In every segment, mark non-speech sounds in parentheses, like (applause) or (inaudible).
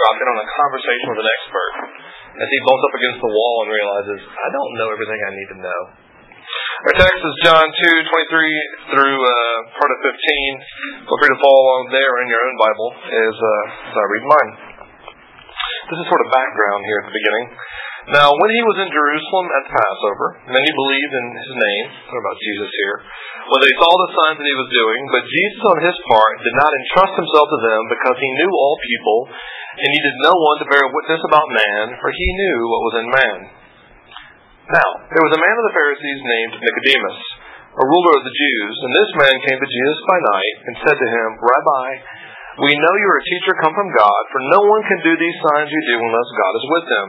in on a conversation with an expert as he bumps up against the wall and realizes, I don't know everything I need to know. Our text is John 2, 23 through uh, part of 15. Feel free to follow along there in your own Bible as, uh, as I read mine. This is sort of background here at the beginning. Now, when he was in Jerusalem at Passover, many believed in his name, talking about Jesus here, when they saw the signs that he was doing, but Jesus on his part did not entrust himself to them because he knew all people, and needed no one to bear witness about man, for he knew what was in man. Now, there was a man of the Pharisees named Nicodemus, a ruler of the Jews, and this man came to Jesus by night and said to him, Rabbi, we know you are a teacher come from God, for no one can do these signs you do unless God is with them.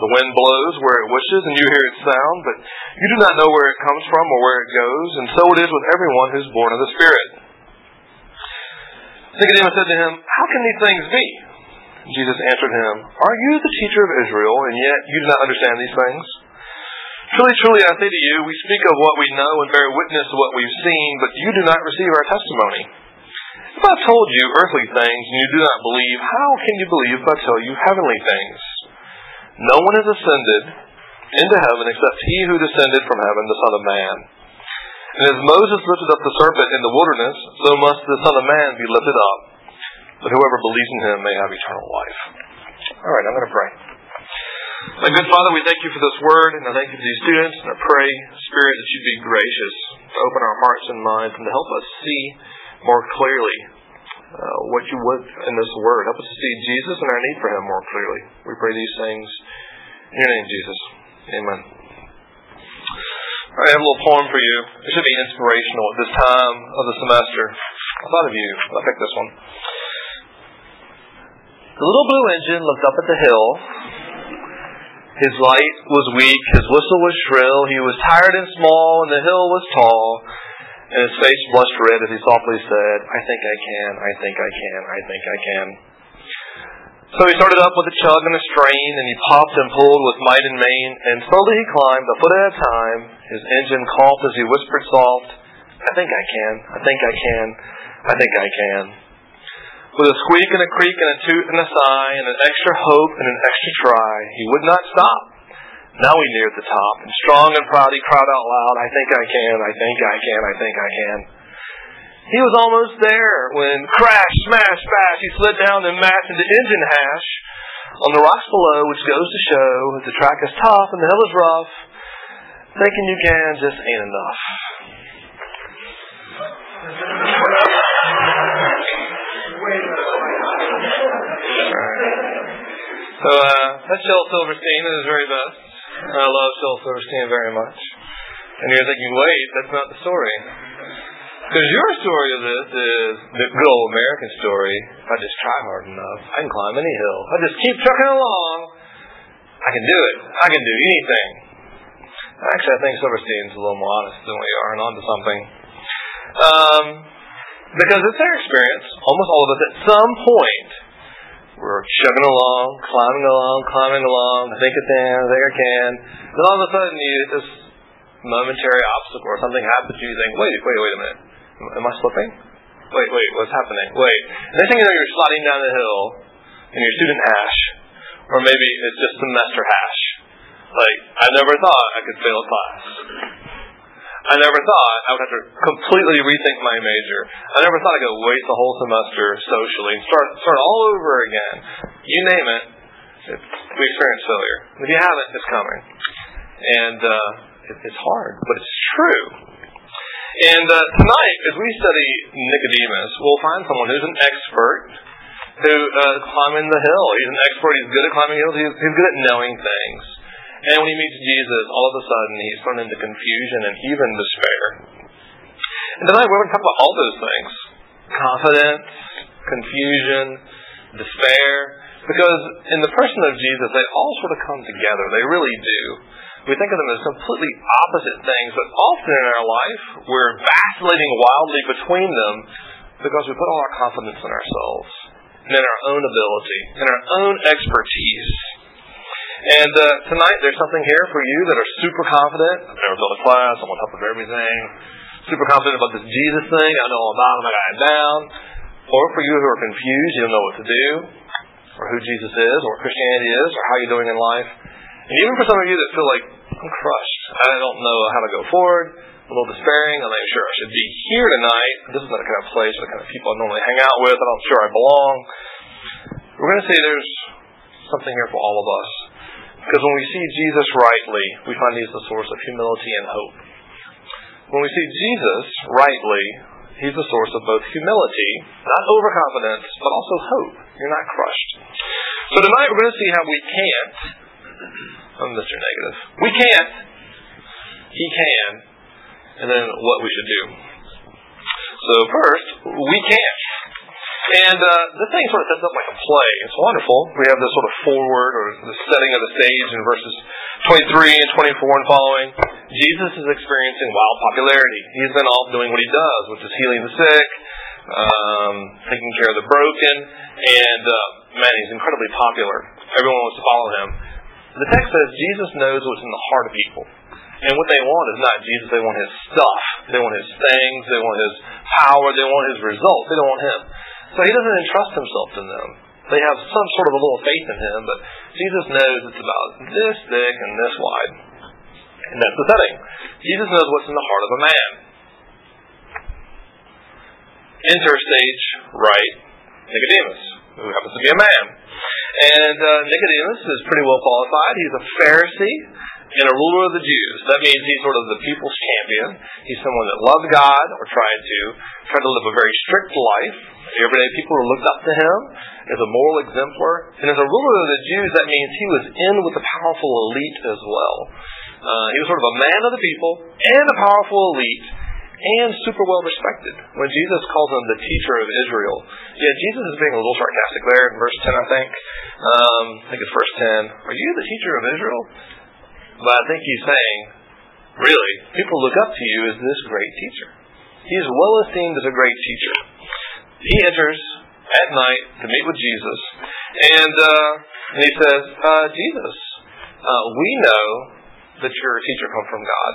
The wind blows where it wishes, and you hear its sound, but you do not know where it comes from or where it goes, and so it is with everyone who is born of the Spirit. Nicodemus said to him, How can these things be? Jesus answered him, Are you the teacher of Israel, and yet you do not understand these things? Truly, truly, I say to you, we speak of what we know and bear witness to what we've seen, but you do not receive our testimony. If I told you earthly things and you do not believe, how can you believe if I tell you heavenly things? No one has ascended into heaven except he who descended from heaven, the Son of Man. And as Moses lifted up the serpent in the wilderness, so must the Son of Man be lifted up, that whoever believes in him may have eternal life. All right, I'm going to pray. My good Father, we thank you for this word, and I thank you for these students, and I pray, Spirit, that you be gracious to open our hearts and minds and to help us see more clearly uh, what you would in this word. Help us see Jesus and our need for him more clearly. We pray these things in your name, Jesus. Amen. I have a little poem for you. It should be inspirational at this time of the semester. I thought of you. I picked this one. The little blue engine looked up at the hill. His light was weak, his whistle was shrill, he was tired and small, and the hill was tall. And his face blushed red as he softly said, I think I can, I think I can, I think I can. So he started up with a chug and a strain, and he popped and pulled with might and main, and slowly he climbed, a foot at a time. His engine coughed as he whispered soft, I think I can, I think I can, I think I can. With a squeak and a creak and a toot and a sigh, and an extra hope and an extra try, he would not stop. Now he neared the top, and strong and proud he cried out loud, I think I can, I think I can, I think I can. He was almost there when crash, smash, bash, he slid down and mashed into engine hash on the rocks below, which goes to show that the track is tough and the hill is rough. Thinking you can just ain't enough. So uh, that's Shel Silverstein at his very best. I love Shel Silverstein very much. And you're thinking, wait, that's not the story. Because your story of this is the good old American story. If I just try hard enough, I can climb any hill. I just keep trucking along. I can do it. I can do anything. Actually, I think Silverstein's a little more honest than we are and onto something. Um, because it's their experience. Almost all of us at some point we're chugging along, climbing along, climbing along. I think I can, I think I can. Then all of a sudden, you this momentary obstacle or something happens to you. You think, wait, wait, wait a minute. Am I slipping? Wait, wait, what's happening? Wait. Next thing you know, you're sliding down the hill in your student hash, or maybe it's just semester hash. Like, I never thought I could fail a class. I never thought I would have to completely rethink my major. I never thought I could waste a whole semester socially and start start all over again. You name it, it we experience failure. If you haven't, it's coming, and uh, it, it's hard, but it's true. And uh, tonight, as we study Nicodemus, we'll find someone who's an expert who uh, climbing the hill. He's an expert. He's good at climbing hills. He's, he's good at knowing things. And when he meets Jesus, all of a sudden he's thrown into confusion and even despair. And tonight we're going to talk about all those things confidence, confusion, despair. Because in the person of Jesus, they all sort of come together. They really do. We think of them as completely opposite things, but often in our life, we're vacillating wildly between them because we put all our confidence in ourselves and in our own ability and our own expertise. And uh, tonight, there's something here for you that are super confident. I've never built a class. I'm on top of everything. Super confident about this Jesus thing. I know all about him. I got it down. Or for you who are confused, you don't know what to do, or who Jesus is, or what Christianity is, or how you're doing in life. And even for some of you that feel like, I'm crushed. I don't know how to go forward. A little despairing. I'm not sure I should be here tonight. This is not the kind of place the kind of people I normally hang out with. I'm not sure I belong. We're going to say there's something here for all of us. Because when we see Jesus rightly, we find he's the source of humility and hope. When we see Jesus rightly, He's the source of both humility, not overconfidence, but also hope. You're not crushed. So tonight we're going to see how we can't. I'm Mr. Negative. We can't. He can. And then what we should do. So first, we can't. And uh, this thing sort of sets up like a play. It's wonderful. We have this sort of foreword or the setting of the stage in verses 23 and 24 and following. Jesus is experiencing wild popularity. He's been off doing what he does, which is healing the sick, um, taking care of the broken, and uh, man, he's incredibly popular. Everyone wants to follow him. The text says Jesus knows what's in the heart of people. And what they want is not Jesus, they want his stuff. They want his things, they want his power, they want his results. They don't want him. So he doesn't entrust himself to them. They have some sort of a little faith in him, but Jesus knows it's about this thick and this wide. And that's the setting. Jesus knows what's in the heart of a man. Enter stage right Nicodemus, who happens to be a man. And uh, Nicodemus is pretty well qualified. He's a Pharisee and a ruler of the Jews. That means he's sort of the people's champion. He's someone that loved God or tried to, tried to live a very strict life. Everyday people were looked up to him as a moral exemplar. And as a ruler of the Jews, that means he was in with the powerful elite as well. Uh, he was sort of a man of the people and a powerful elite and super well respected. When Jesus calls him the teacher of Israel, yeah, Jesus is being a little sarcastic there in verse 10, I think. Um, I think it's verse 10. Are you the teacher of Israel? But I think he's saying, really, people look up to you as this great teacher. He's well esteemed as a great teacher. He enters at night to meet with Jesus, and, uh, and he says, uh, Jesus, uh, we know that you're a teacher come from God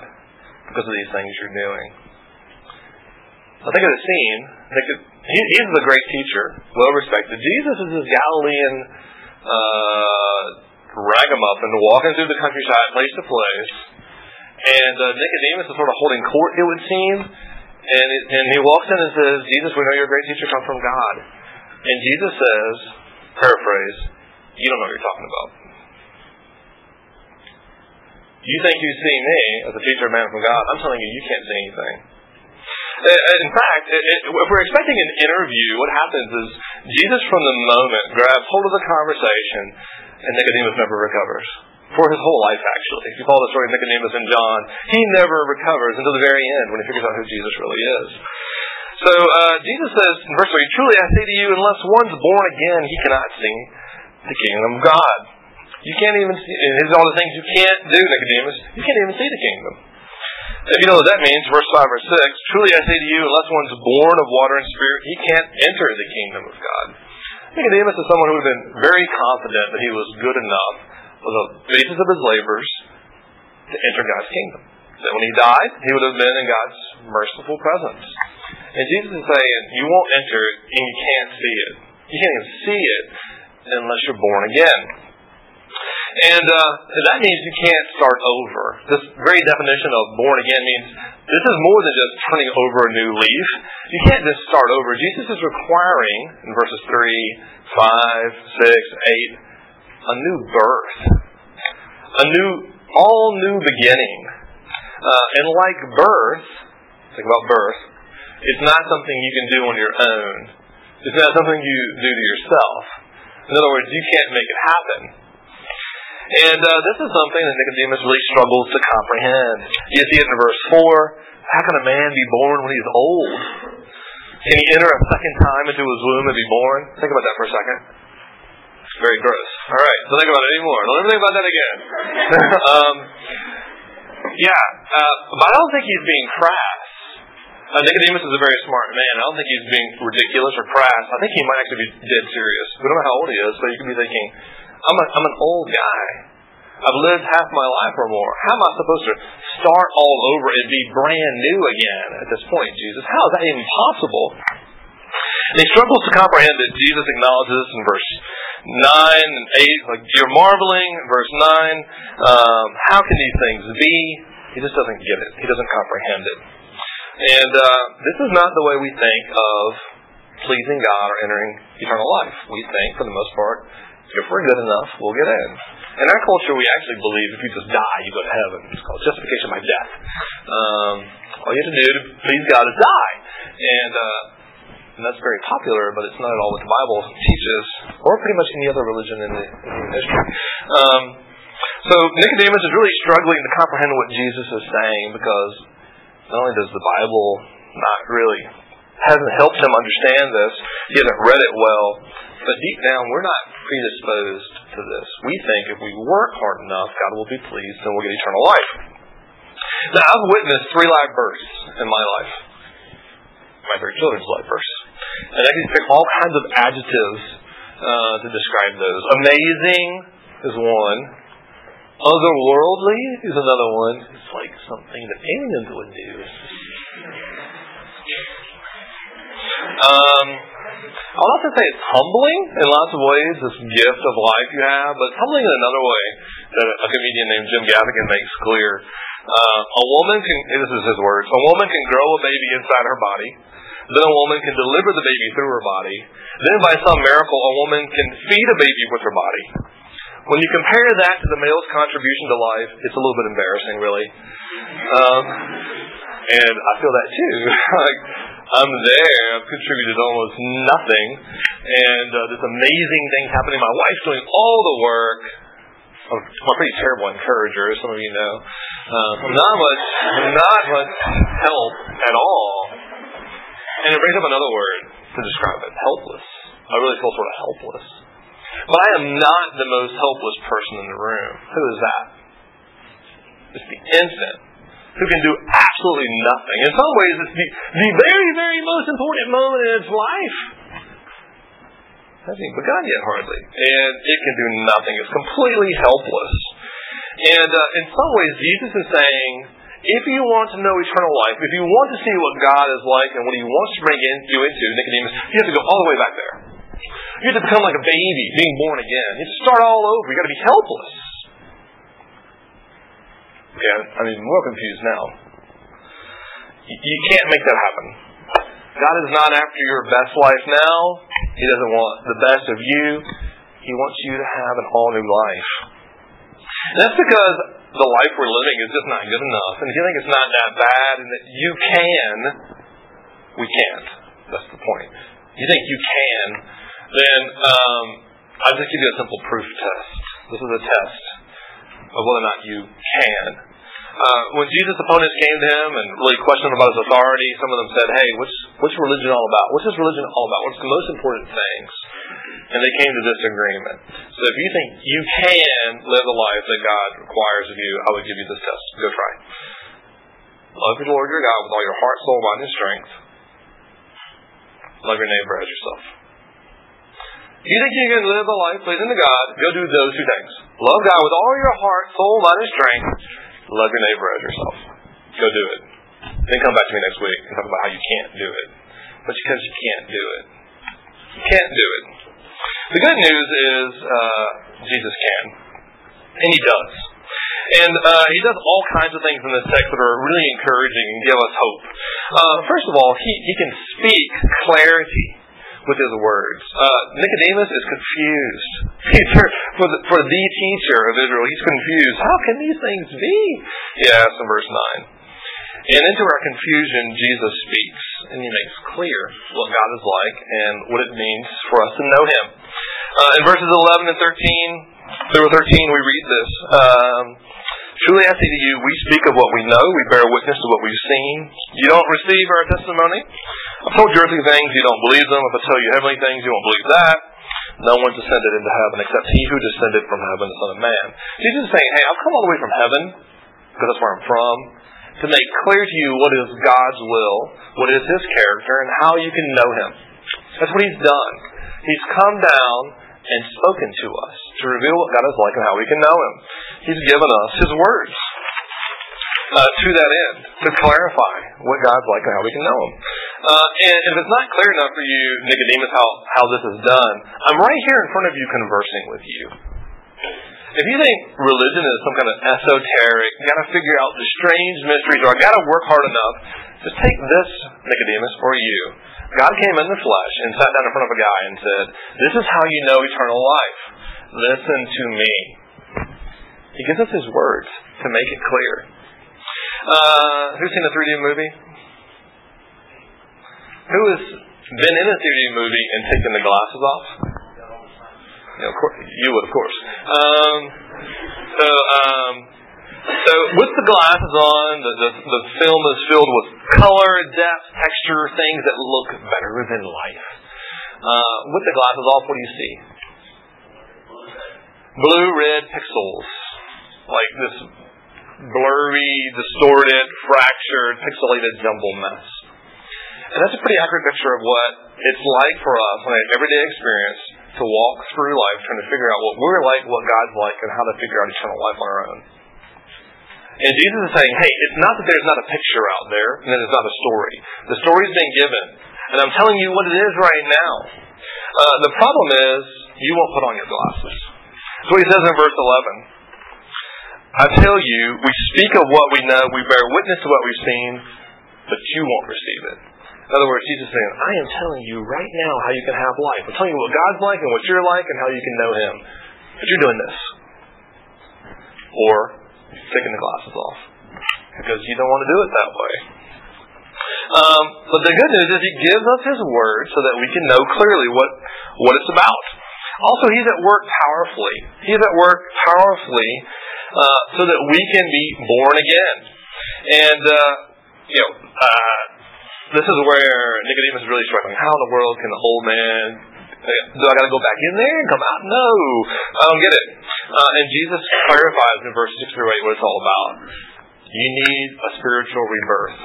because of these things you're doing. I think of the scene. He, he's the great teacher, well respected. Jesus is this Galilean uh, ragamuffin walking through the countryside, place to place. And uh, Nicodemus is sort of holding court, it would seem. And, it, and he walks in and says, Jesus, we know you're a great teacher come from God. And Jesus says, paraphrase, you don't know what you're talking about. You think you see me as a teacher, man from God. I'm telling you, you can't see anything. Uh, in fact, if we're expecting an interview, what happens is Jesus, from the moment, grabs hold of the conversation, and Nicodemus never recovers. For his whole life, actually. If you follow the story of Nicodemus and John, he never recovers until the very end when he figures out who Jesus really is. So uh, Jesus says in verse 3, Truly I say to you, unless one's born again, he cannot see the kingdom of God. You can't even see, and are all the things you can't do, Nicodemus. You can't even see the kingdom. If you know what that means, verse 5 or 6, Truly I say to you, unless one's born of water and spirit, he can't enter the kingdom of God. Nicodemus is someone who had been very confident that he was good enough, on the basis of his labors, to enter God's kingdom. That when he died, he would have been in God's merciful presence. And Jesus is saying, you won't enter and you can't see it. You can't even see it unless you're born again. And uh, that means you can't start over. This very definition of born again means this is more than just turning over a new leaf. You can't just start over. Jesus is requiring, in verses 3, 5, 6, 8, a new birth, a new, all new beginning. Uh, and like birth, think about birth, it's not something you can do on your own. It's not something you do to yourself. In other words, you can't make it happen. And uh, this is something that Nicodemus really struggles to comprehend. You see it in verse 4. How can a man be born when he's old? Can he enter a second time into his womb and be born? Think about that for a second. It's Very gross. All right, don't think about it anymore. Don't ever think about that again. (laughs) um, yeah, uh, but I don't think he's being crass. Uh, Nicodemus is a very smart man. I don't think he's being ridiculous or crass. I think he might actually be dead serious. We don't know how old he is, so you could be thinking, I'm, a, I'm an old guy. I've lived half my life or more. How am I supposed to start all over and be brand new again at this point, Jesus? How is that even possible? And he struggles to comprehend that Jesus acknowledges this in verse 9 and 8, like, you're marveling, verse 9, um, how can these things be? He just doesn't get it. He doesn't comprehend it. And uh, this is not the way we think of pleasing God or entering eternal life. We think, for the most part, if we're good enough, we'll get in. In our culture, we actually believe if you just die, you go to heaven. It's called justification by death. Um, all you have to do to please God is die. And, uh, and that's very popular, but it's not at all what the Bible teaches, or pretty much any other religion in, the, in history. Um, so Nicodemus is really struggling to comprehend what Jesus is saying because not only does the Bible not really hasn't helped him understand this, he hasn't read it well, but deep down we're not predisposed to this. We think if we work hard enough, God will be pleased and we'll get eternal life. Now, I've witnessed three life bursts in my life, my three children's life bursts. And I can pick all kinds of adjectives uh, to describe those. Amazing is one. Otherworldly is another one. It's like something that aliens would do. Um, I'll also say it's humbling in lots of ways, this gift of life you have, but it's humbling in another way that a comedian named Jim Gaffigan makes clear. Uh, a woman can, this is his words, a woman can grow a baby inside her body, then a woman can deliver the baby through her body, then by some miracle a woman can feed a baby with her body. When you compare that to the male's contribution to life, it's a little bit embarrassing, really. Um, and I feel that too. (laughs) like, I'm there. I've contributed almost nothing, and uh, this amazing thing happening. My wife's doing all the work. I'm, I'm a pretty terrible encourager, as some of you know. Uh, not much, not much help at all. And it brings up another word to describe it: helpless. I really feel sort of helpless. But I am not the most helpless person in the room. Who is that? It's the infant who can do absolutely nothing. In some ways, it's the, the very, very most important moment in its life. It hasn't even begun yet, hardly. And it can do nothing. It's completely helpless. And uh, in some ways, Jesus is saying, if you want to know eternal life, if you want to see what God is like and what He wants to bring in, you into, Nicodemus, you have to go all the way back there. You have to become like a baby, being born again. You have to start all over. You've got to be helpless. Yeah, I mean, more confused now. You can't make that happen. God is not after your best life now. He doesn't want the best of you. He wants you to have an all new life. And that's because the life we're living is just not good enough. And if you think it's not that bad and that you can, we can't. That's the point. You think you can, then um, I'll just give you a simple proof test. This is a test of whether or not you can. Uh, when Jesus' opponents came to him and really questioned about his authority, some of them said, "Hey, what's what's religion all about? What's this religion all about? What's the most important things?" And they came to this agreement. So if you think you can live the life that God requires of you, I would give you this test. Go try. Love your Lord your God with all your heart, soul, mind, and strength. Love your neighbor as yourself. If you think you can live a life pleasing to God, go do those two things. Love God with all your heart, soul, mind, and strength. Love your neighbor as yourself. Go do it. Then come back to me next week and talk about how you can't do it. But because you can't do it. You can't do it. The good news is uh, Jesus can. And he does. And uh, he does all kinds of things in this text that are really encouraging and give us hope. Uh, first of all, he, he can speak clarity with his words. Uh, Nicodemus is confused. (laughs) for, the, for the teacher of Israel, he's confused. How can these things be? He asks in verse 9. And into our confusion, Jesus speaks, and he makes clear what God is like and what it means for us to know him. Uh, in verses 11 and 13, through 13, we read this. Um, Truly I say to you, we speak of what we know, we bear witness to what we've seen. You don't receive our testimony. I've told you earthly things, you don't believe them. If I tell you heavenly things, you won't believe that. No one descended into heaven except he who descended from heaven, the Son of Man. Jesus is saying, hey, I've come all the way from heaven, because that's where I'm from, to make clear to you what is God's will, what is his character, and how you can know him. That's what he's done. He's come down and spoken to us to reveal what God is like and how we can know him. He's given us his words. Uh, to that end, to clarify what God's like and how we can know Him. Uh, and if it's not clear enough for you, Nicodemus, how, how this is done, I'm right here in front of you conversing with you. If you think religion is some kind of esoteric, got to figure out the strange mysteries, or I got to work hard enough, just take this, Nicodemus, for you. God came in the flesh and sat down in front of a guy and said, This is how you know eternal life. Listen to me. He gives us his words to make it clear. Uh, who's seen a 3D movie? Who has been in a 3D movie and taken the glasses off? You, know, course, you would, of course. Um, so, um, so with the glasses on, the, the, the film is filled with color, depth, texture, things that look better than life. Uh, with the glasses off, what do you see? Blue, red pixels. Like this blurry, distorted, fractured, pixelated jumble mess. And that's a pretty accurate picture of what it's like for us on an everyday experience to walk through life trying to figure out what we're like, what God's like, and how to figure out eternal life on our own. And Jesus is saying, hey, it's not that there's not a picture out there and that it's not a story. The story's been given. And I'm telling you what it is right now. Uh, the problem is, you won't put on your glasses. That's what he says in verse 11. I tell you, we speak of what we know, we bear witness to what we've seen, but you won't receive it. In other words, Jesus is saying, I am telling you right now how you can have life. I'm telling you what God's like and what you're like and how you can know Him. But you're doing this. Or taking the glasses off. Because you don't want to do it that way. Um, but the good news is He gives us His Word so that we can know clearly what, what it's about. Also, He's at work powerfully. He's at work powerfully uh, so that we can be born again. And, uh, you know, uh, this is where Nicodemus is really struggling. How in the world can the old man do I got to go back in there and come out? No, I don't get it. Uh, and Jesus clarifies in verse six through eight what it's all about. You need a spiritual rebirth.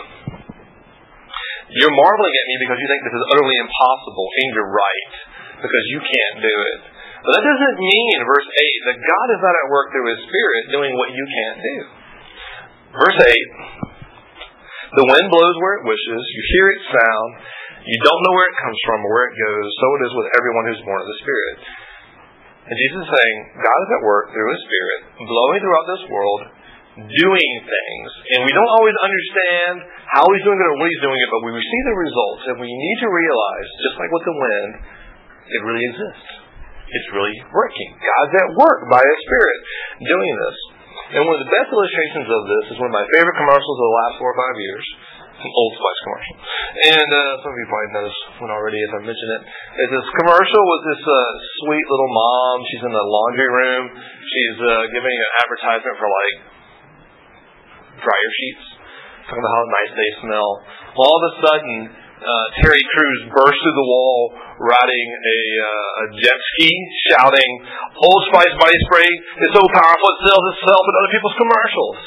You're marveling at me because you think this is utterly impossible, and you're right because you can't do it. But that doesn't mean, verse 8, that God is not at work through His Spirit doing what you can't do. Verse 8 The wind blows where it wishes, you hear its sound, you don't know where it comes from or where it goes, so it is with everyone who's born of the Spirit. And Jesus is saying, God is at work through His Spirit, blowing throughout this world, doing things. And we don't always understand how He's doing it or what He's doing it, but we see the results, and we need to realize, just like with the wind, it really exists. It's really working. God's at work by His Spirit doing this. And one of the best illustrations of this is one of my favorite commercials of the last four or five years. An Old Spice commercial. And uh, some of you probably know this one already as I mentioned it. It's this commercial with this uh, sweet little mom. She's in the laundry room. She's uh, giving an advertisement for like dryer sheets. Talking about how nice they smell. All of a sudden, uh, Terry Crews burst through the wall riding a, uh, a jet ski, shouting, Old Spice body spray is so powerful it sells itself in other people's commercials.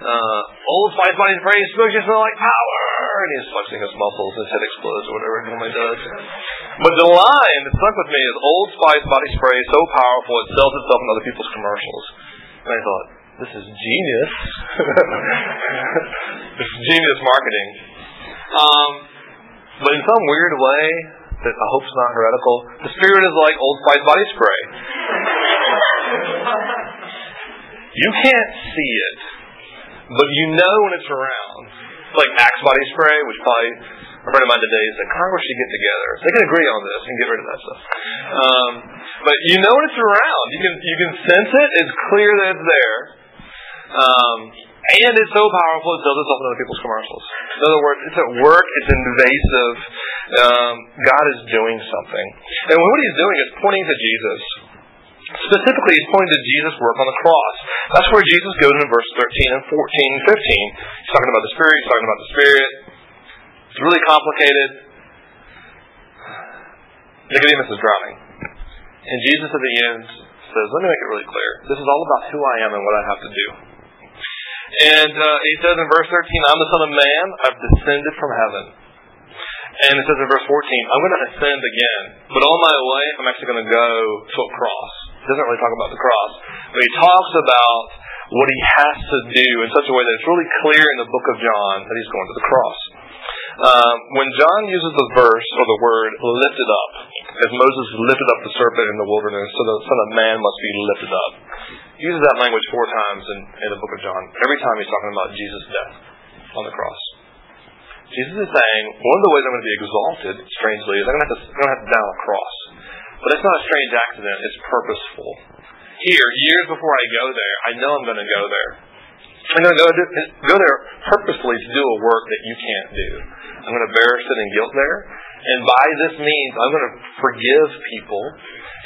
Uh, Old Spice body spray smells just like power. And he's flexing his muscles, his head explodes, or whatever he normally does. But the line that stuck with me is Old Spice body spray is so powerful it sells itself in other people's commercials. And I thought, this is genius. (laughs) this is genius marketing. Um, but in some weird way, that I hope is not heretical, the Spirit is like Old Spice body spray. you can't see it, but you know when it's around. It's like Axe body spray, which probably a friend of mine today said Congress should get together. So they can agree on this and get rid of that stuff. Um, but you know when it's around. You can you can sense it. It's clear that it's there. Um, and it's so powerful it sells itself in other people's commercials. In other words, it's at work, it's invasive. Um, God is doing something. And what he's doing is pointing to Jesus. Specifically, he's pointing to Jesus' work on the cross. That's where Jesus goes in verse 13 and 14 and 15. He's talking about the Spirit, he's talking about the Spirit. It's really complicated. Nicodemus is drowning. And Jesus at the end says, let me make it really clear. This is all about who I am and what I have to do. And uh, he says in verse 13, I'm the Son of Man. I've descended from heaven. And it says in verse 14, I'm going to ascend again. But on my way, I'm actually going to go to a cross. He doesn't really talk about the cross. But he talks about what he has to do in such a way that it's really clear in the book of John that he's going to the cross. Um, when John uses the verse or the word lifted up, as Moses lifted up the serpent in the wilderness, so the Son of Man must be lifted up. Uses that language four times in, in the book of John. Every time he's talking about Jesus' death on the cross. Jesus is saying, one of the ways I'm going to be exalted, strangely, is I'm going to have to, I'm going to have to die on a cross. But it's not a strange accident, it's purposeful. Here, years before I go there, I know I'm going to go there. I'm going to go there purposely to do a work that you can't do. I'm going to bear sin and guilt there. And by this means, I'm going to forgive people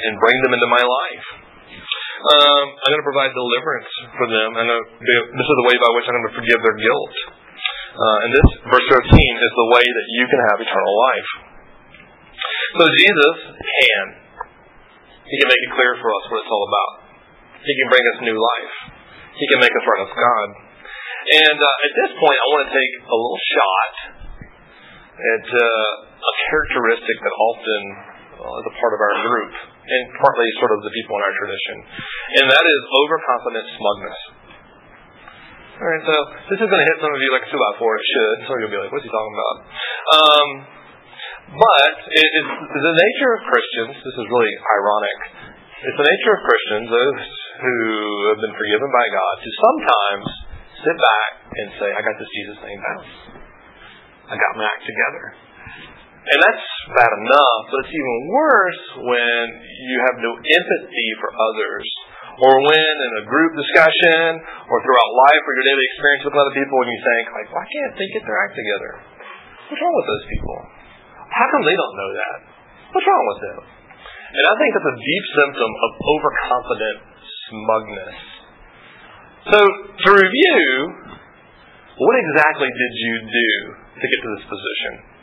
and bring them into my life. Um, I'm going to provide deliverance for them. And this is the way by which I'm going to forgive their guilt. Uh, and this, verse 13, is the way that you can have eternal life. So Jesus can. He can make it clear for us what it's all about. He can bring us new life. He can make us right with God. And uh, at this point, I want to take a little shot at uh, a characteristic that often uh, is a part of our group, and partly sort of the people in our tradition, and that is overconfident smugness. All right, so this is going to hit some of you like two by four. It should. So you'll be like, "What's he talking about?" Um, but it is the nature of Christians. This is really ironic. It's the nature of Christians, those who have been forgiven by God, to sometimes sit back and say, "I got this Jesus thing down. I got my act together." And that's bad enough, but it's even worse when you have no empathy for others or when in a group discussion or throughout life or your daily experience with other people and you think, like, why can't they get their act together? What's wrong with those people? How come they don't know that? What's wrong with them? And I think that's a deep symptom of overconfident smugness. So, to review, what exactly did you do to get to this position?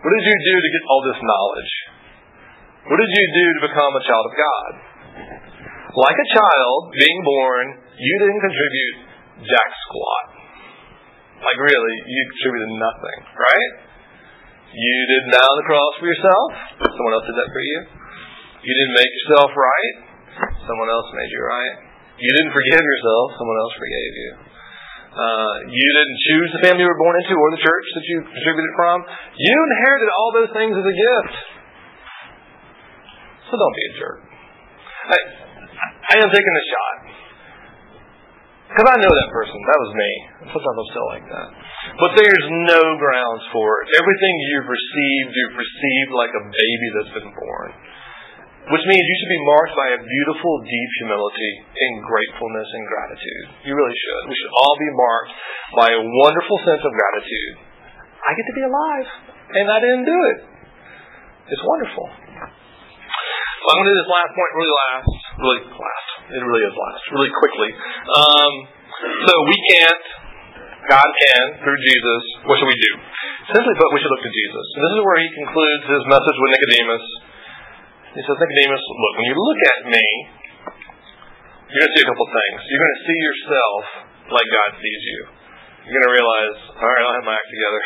What did you do to get all this knowledge? What did you do to become a child of God? Like a child being born, you didn't contribute jack squat. Like really, you contributed nothing, right? You didn't die on the cross for yourself. Someone else did that for you. You didn't make yourself right. Someone else made you right. You didn't forgive yourself. Someone else forgave you. Uh, you didn't choose the family you were born into or the church that you contributed from. You inherited all those things as a gift. So don't be a jerk. I, I am taking a shot. Because I know that person. That was me. Sometimes I'm still like that. But there's no grounds for it. Everything you've received, you've received like a baby that's been born. Which means you should be marked by a beautiful, deep humility and gratefulness and gratitude. You really should. We should all be marked by a wonderful sense of gratitude. I get to be alive, and I didn't do it. It's wonderful. So I'm going to do this last point really last, really last. It really is last, really quickly. Um, so we can't, God can, through Jesus. What should we do? Simply put, we should look to Jesus. And this is where he concludes his message with Nicodemus. He says, Nicodemus, look, when you look at me, you're going to see a couple things. You're going to see yourself like God sees you. You're going to realize, all right, I'll have my act together.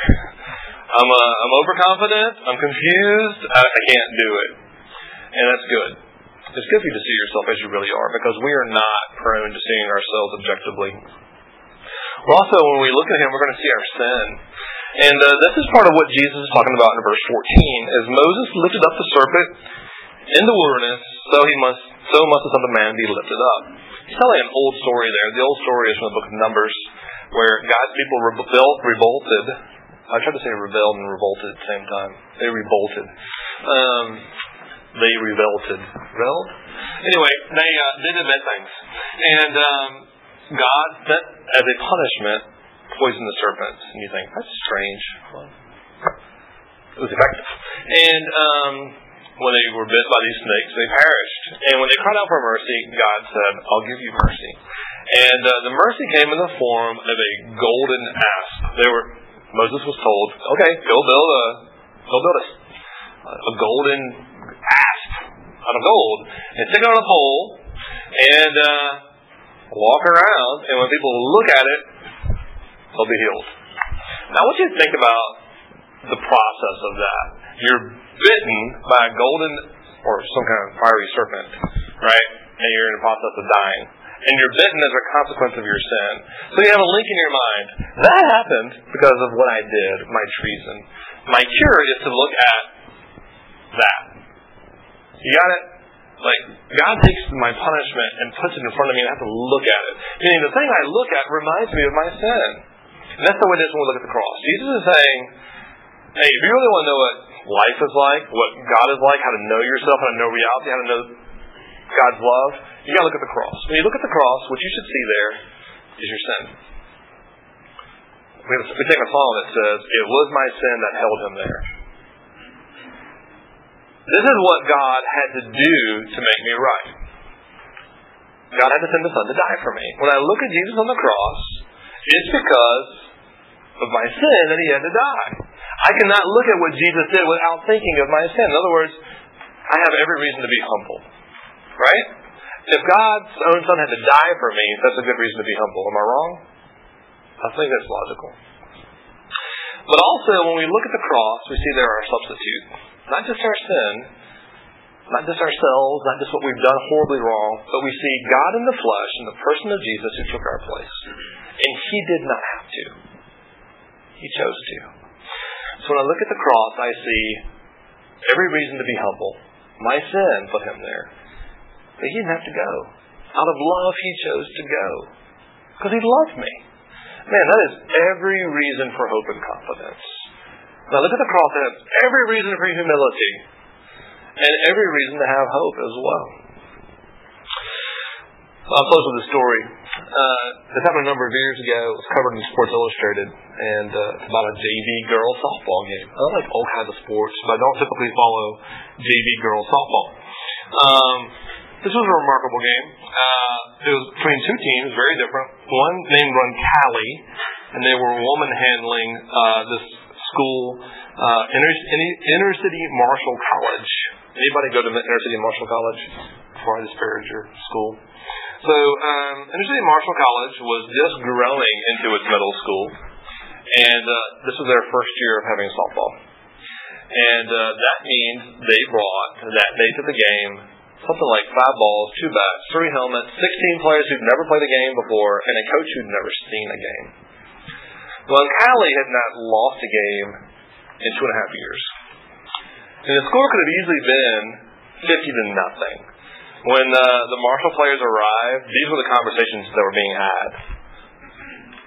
(laughs) I'm, uh, I'm overconfident. I'm confused. I, I can't do it. And that's good. It's good for you to see yourself as you really are because we are not prone to seeing ourselves objectively. Well, also, when we look at Him, we're going to see our sin. And uh, this is part of what Jesus is talking about in verse 14. As Moses lifted up the serpent in the wilderness, so he must, so must the Son of Man be lifted up. He's telling an old story there. The old story is from the book of Numbers, where God's people rebelled, revolted. I tried to say rebelled and revolted at the same time. They revolted. Um, they revolted. Rebelled? Anyway, they uh, they did bad things, and um, God sent as a punishment poison the serpents. And you think that's strange. Well, it was effective. And um, when they were bit by these snakes, they perished. And when they cried out for mercy, God said, I'll give you mercy. And uh, the mercy came in the form of a golden asp. They were Moses was told, okay, go build a go build a a golden asp out of gold, and stick it on a pole, and uh, walk around, and when people look at it, they'll be healed. Now, I want you to think about the process of that. You're bitten by a golden or some kind of fiery serpent, right? And you're in the process of dying. And you're bitten as a consequence of your sin. So you have a link in your mind. That happened because of what I did, my treason. My cure is to look at that. You got it? Like, God takes my punishment and puts it in front of me and I have to look at it. Meaning the thing I look at reminds me of my sin. And that's the way it is when we look at the cross. Jesus is saying, hey, if you really want to know what life is like, what God is like, how to know yourself, how to know reality, how to know God's love, you gotta look at the cross. When you look at the cross, what you should see there is your sin. We, have, we take a song that says, It was my sin that held him there. This is what God had to do to make me right. God had to send the Son to die for me. When I look at Jesus on the cross, it's because of my sin that he had to die. I cannot look at what Jesus did without thinking of my sin. In other words, I have every reason to be humble. Right? If God's own Son had to die for me, that's a good reason to be humble. Am I wrong? I think that's logical. But also, when we look at the cross, we see there are our substitute. Not just our sin, not just ourselves, not just what we've done horribly wrong, but we see God in the flesh in the person of Jesus who took our place. And He did not have to. He chose to. So when I look at the cross, I see every reason to be humble. My sin put Him there. But He didn't have to go. Out of love, He chose to go. Because He loved me. Man, that is every reason for hope and confidence. Now look at the cross. It has every reason for humility and every reason to have hope as well. I'll close with a story. Uh, this happened a number of years ago. It was covered in Sports Illustrated, and uh, it's about a JV girl softball game. I like all kinds of sports, but I don't typically follow JV girl softball. Um, this was a remarkable game. Uh, it was between two teams, very different. One named Roncalli, and they were woman handling uh, this school, uh, inner, inner city Marshall College. Anybody go to inner city Marshall College? Before I disparage your school. So, um, city Marshall College was just growing into its middle school, and uh, this was their first year of having softball. And uh, that means they brought that day to the game something like five balls, two bats, three helmets, 16 players who'd never played a game before, and a coach who'd never seen a game. Well, Cali had not lost a game in two and a half years. And the score could have easily been 50 to nothing. When uh, the Marshall players arrived, these were the conversations that were being had.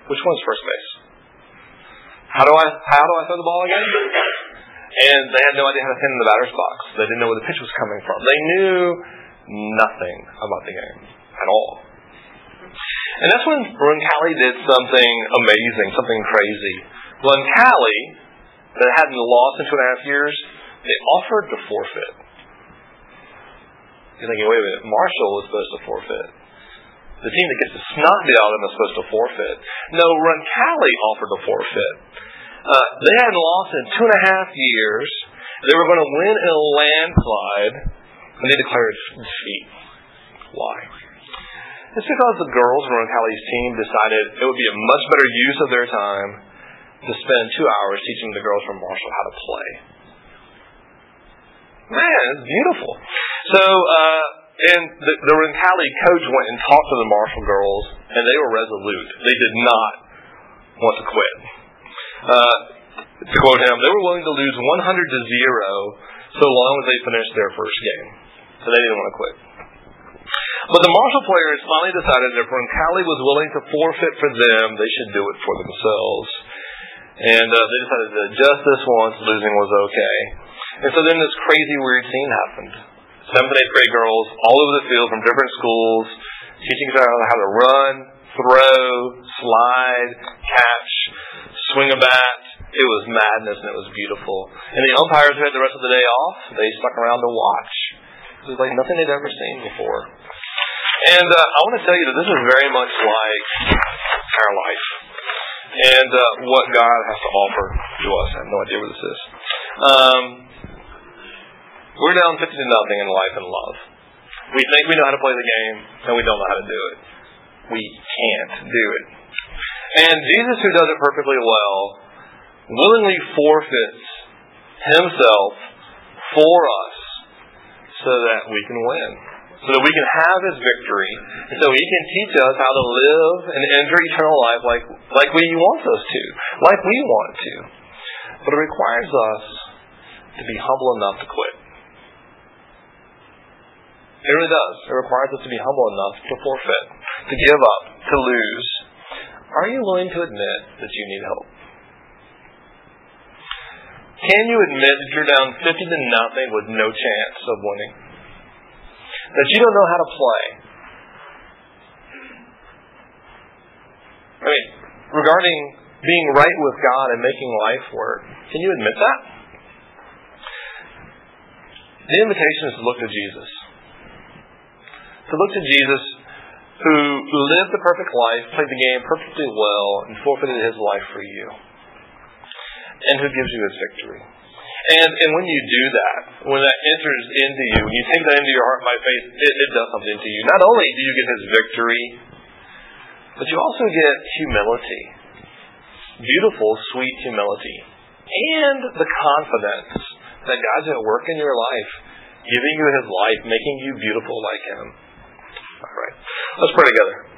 Which one's first base? How do I how do I throw the ball again? And they had no idea how to pin in the batter's box. They didn't know where the pitch was coming from. They knew nothing about the game at all. And that's when Roncalli did something amazing, something crazy. Roncalli, that hadn't lost in two and a half years, they offered to forfeit. You're thinking, wait a minute, Marshall was supposed to forfeit. The team that gets the snot beat out of them is supposed to forfeit. No, Roncalli offered to forfeit. Uh, they hadn't lost in two and a half years. They were going to win in a landslide, and they declared defeat. Why? It's because the girls on Roncalli's team decided it would be a much better use of their time to spend two hours teaching the girls from Marshall how to play. Man, it's beautiful. So, uh, and the, the Roncalli coach went and talked to the Marshall girls, and they were resolute. They did not want to quit. Uh, to quote him, they were willing to lose 100 to zero so long as they finished their first game. So they didn't want to quit. But the Marshall players finally decided that if Roncalli was willing to forfeit for them, they should do it for themselves. And uh, they decided that just this once, losing was okay. And so then this crazy, weird scene happened. Seventh and eighth grade girls all over the field from different schools, teaching each other how to run, throw, slide, catch, swing a bat. It was madness and it was beautiful. And the umpires who had the rest of the day off, they stuck around to watch. It was like nothing they'd ever seen before. And uh, I want to tell you that this is very much like our life and uh, what God has to offer to us. I have no idea where this is. Um, We're down 50 to nothing in life and love. We think we know how to play the game, and we don't know how to do it. We can't do it. And Jesus, who does it perfectly well, willingly forfeits himself for us so that we can win, so that we can have his victory, and so he can teach us how to live and enter eternal life like, like we want us to, like we want to. But it requires us to be humble enough to quit. It really does. It requires us to be humble enough to forfeit, to give up, to lose. Are you willing to admit that you need help? Can you admit that you're down 50 to nothing with no chance of winning? That you don't know how to play? I mean, regarding being right with God and making life work, can you admit that? The invitation is to look to Jesus. To look to Jesus who lived the perfect life, played the game perfectly well, and forfeited his life for you and who gives you his victory. And and when you do that, when that enters into you, when you take that into your heart by faith, it, it does something to you. Not only do you get his victory, but you also get humility. Beautiful, sweet humility. And the confidence that God's at work in your life, giving you his life, making you beautiful like him. All right. Let's pray together.